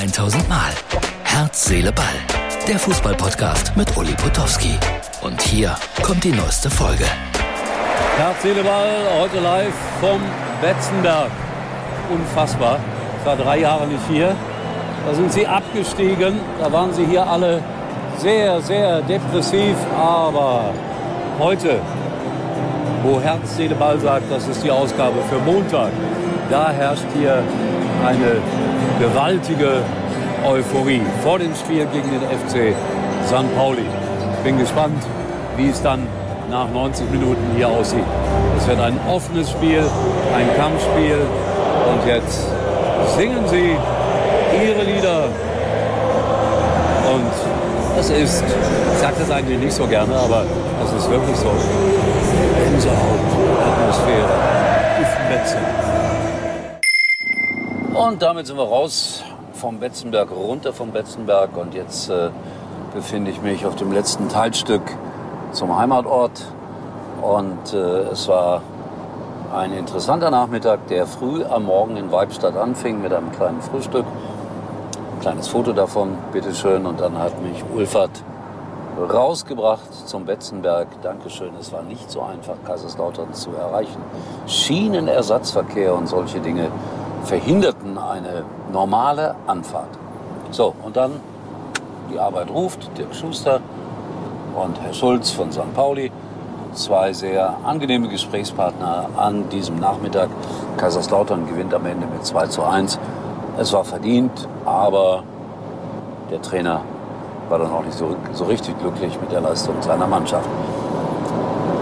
1000 Mal. Herz, Seele, Ball. Der Fußballpodcast mit Uli Potowski. Und hier kommt die neueste Folge. Herz, Seele, Ball, heute live vom Betzenberg. Unfassbar. Ich war drei Jahre nicht hier. Da sind sie abgestiegen. Da waren sie hier alle sehr, sehr depressiv. Aber heute, wo Herz, Seele, Ball sagt, das ist die Ausgabe für Montag, da herrscht hier eine gewaltige Euphorie vor dem Spiel gegen den FC St. Pauli. Bin gespannt, wie es dann nach 90 Minuten hier aussieht. Es wird ein offenes Spiel, ein Kampfspiel und jetzt singen sie ihre Lieder. Und es ist, ich sage das eigentlich nicht so gerne, aber es ist wirklich so. Gänsehaut, Atmosphäre, Uffenbetze. Und damit sind wir raus vom Betzenberg, runter vom Betzenberg. Und jetzt äh, befinde ich mich auf dem letzten Teilstück zum Heimatort. Und äh, es war ein interessanter Nachmittag, der früh am Morgen in Weibstadt anfing mit einem kleinen Frühstück. Ein kleines Foto davon, bitteschön. Und dann hat mich Ulfert rausgebracht zum Betzenberg. Dankeschön. Es war nicht so einfach, Kaiserslautern zu erreichen. Schienenersatzverkehr und solche Dinge verhinderten eine normale Anfahrt. So, und dann die Arbeit ruft, Dirk Schuster und Herr Schulz von St. Pauli. Zwei sehr angenehme Gesprächspartner an diesem Nachmittag. Kaiserslautern gewinnt am Ende mit 2 zu 1. Es war verdient, aber der Trainer war dann auch nicht so, so richtig glücklich mit der Leistung seiner Mannschaft.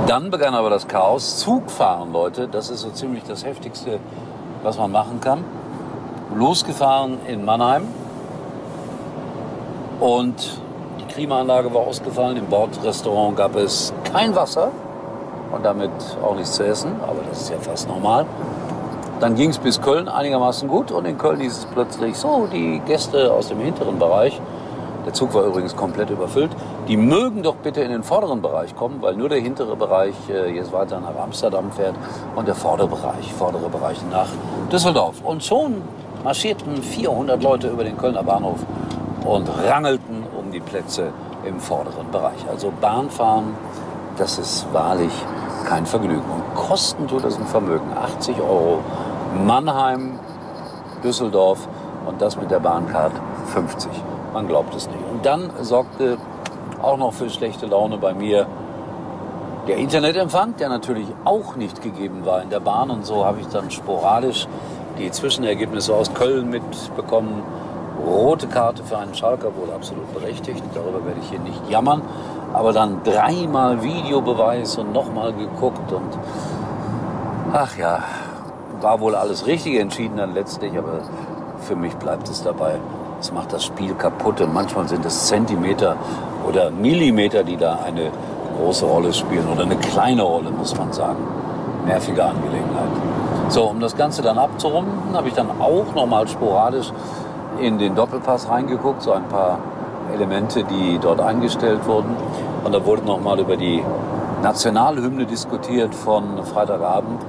Dann begann aber das Chaos. Zugfahren, Leute, das ist so ziemlich das Heftigste, was man machen kann. Losgefahren in Mannheim und die Klimaanlage war ausgefallen. Im Bordrestaurant gab es kein Wasser und damit auch nichts zu essen, aber das ist ja fast normal. Dann ging es bis Köln einigermaßen gut und in Köln hieß es plötzlich so, die Gäste aus dem hinteren Bereich, der Zug war übrigens komplett überfüllt, die mögen doch bitte in den vorderen Bereich kommen, weil nur der hintere Bereich äh, jetzt weiter nach Amsterdam fährt und der vordere Bereich, vordere Bereich nach Düsseldorf. Und schon marschierten 400 Leute über den Kölner Bahnhof und rangelten um die Plätze im vorderen Bereich. Also Bahnfahren, das ist wahrlich kein Vergnügen. Und kosten tut das ein Vermögen. 80 Euro Mannheim, Düsseldorf und das mit der Bahncard 50. Man glaubt es nicht. Und dann sorgte auch noch für schlechte Laune bei mir. Der Internetempfang, der natürlich auch nicht gegeben war in der Bahn und so habe ich dann sporadisch die Zwischenergebnisse aus Köln mitbekommen. Rote Karte für einen Schalker, wohl absolut berechtigt, darüber werde ich hier nicht jammern. Aber dann dreimal Videobeweis und nochmal geguckt und ach ja, war wohl alles richtig entschieden dann letztlich, aber für mich bleibt es dabei. Es macht das Spiel kaputt und manchmal sind es Zentimeter oder Millimeter, die da eine große Rolle spielen oder eine kleine Rolle, muss man sagen. Nervige Angelegenheit. So, um das Ganze dann abzurunden, habe ich dann auch nochmal sporadisch in den Doppelpass reingeguckt, so ein paar Elemente, die dort eingestellt wurden. Und da wurde nochmal über die Nationalhymne diskutiert von Freitagabend,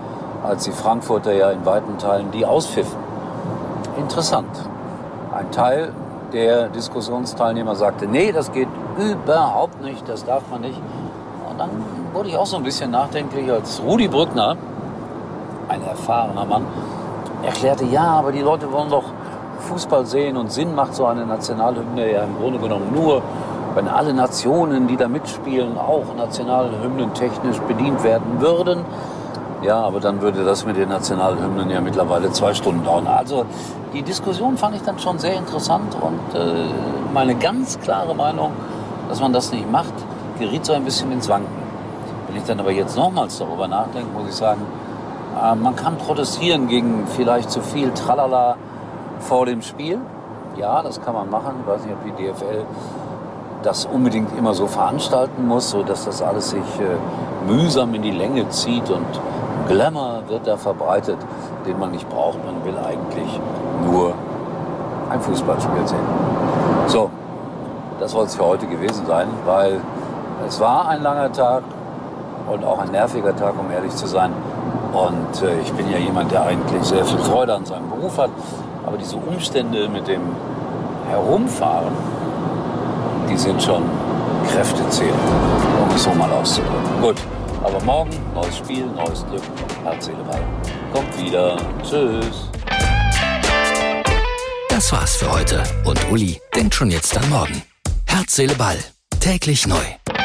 als die Frankfurter ja in weiten Teilen die auspfiffen. Interessant. Ein Teil der Diskussionsteilnehmer sagte, nee, das geht überhaupt nicht, das darf man nicht. Und dann wurde ich auch so ein bisschen nachdenklich, als Rudi Brückner, ein erfahrener Mann, erklärte, ja, aber die Leute wollen doch Fußball sehen und Sinn macht so eine Nationalhymne ja im Grunde genommen nur, wenn alle Nationen, die da mitspielen, auch Nationalhymnen technisch bedient werden würden. Ja, aber dann würde das mit den Nationalhymnen ja mittlerweile zwei Stunden dauern. Also die Diskussion fand ich dann schon sehr interessant und äh, meine ganz klare Meinung, dass man das nicht macht, geriet so ein bisschen ins Wanken. Wenn ich dann aber jetzt nochmals darüber nachdenke, muss ich sagen, äh, man kann protestieren gegen vielleicht zu viel Tralala vor dem Spiel. Ja, das kann man machen. Ich weiß nicht, ob die DFL das unbedingt immer so veranstalten muss, so dass das alles sich äh, mühsam in die Länge zieht und Glamour wird da verbreitet, den man nicht braucht. Man will eigentlich nur ein Fußballspiel sehen. So, das soll es für heute gewesen sein, weil es war ein langer Tag und auch ein nerviger Tag, um ehrlich zu sein. Und äh, ich bin ja jemand, der eigentlich sehr viel Freude an seinem Beruf hat. Aber diese Umstände mit dem Herumfahren, die sind schon kräftezehrend, um es so mal auszudrücken. Gut, aber morgen neues Spiel, neues Glück, herzliche Seele, Ball. Kommt wieder. Tschüss. Das war's für heute. Und Uli denkt schon jetzt an morgen. Zähle Ball. Täglich neu.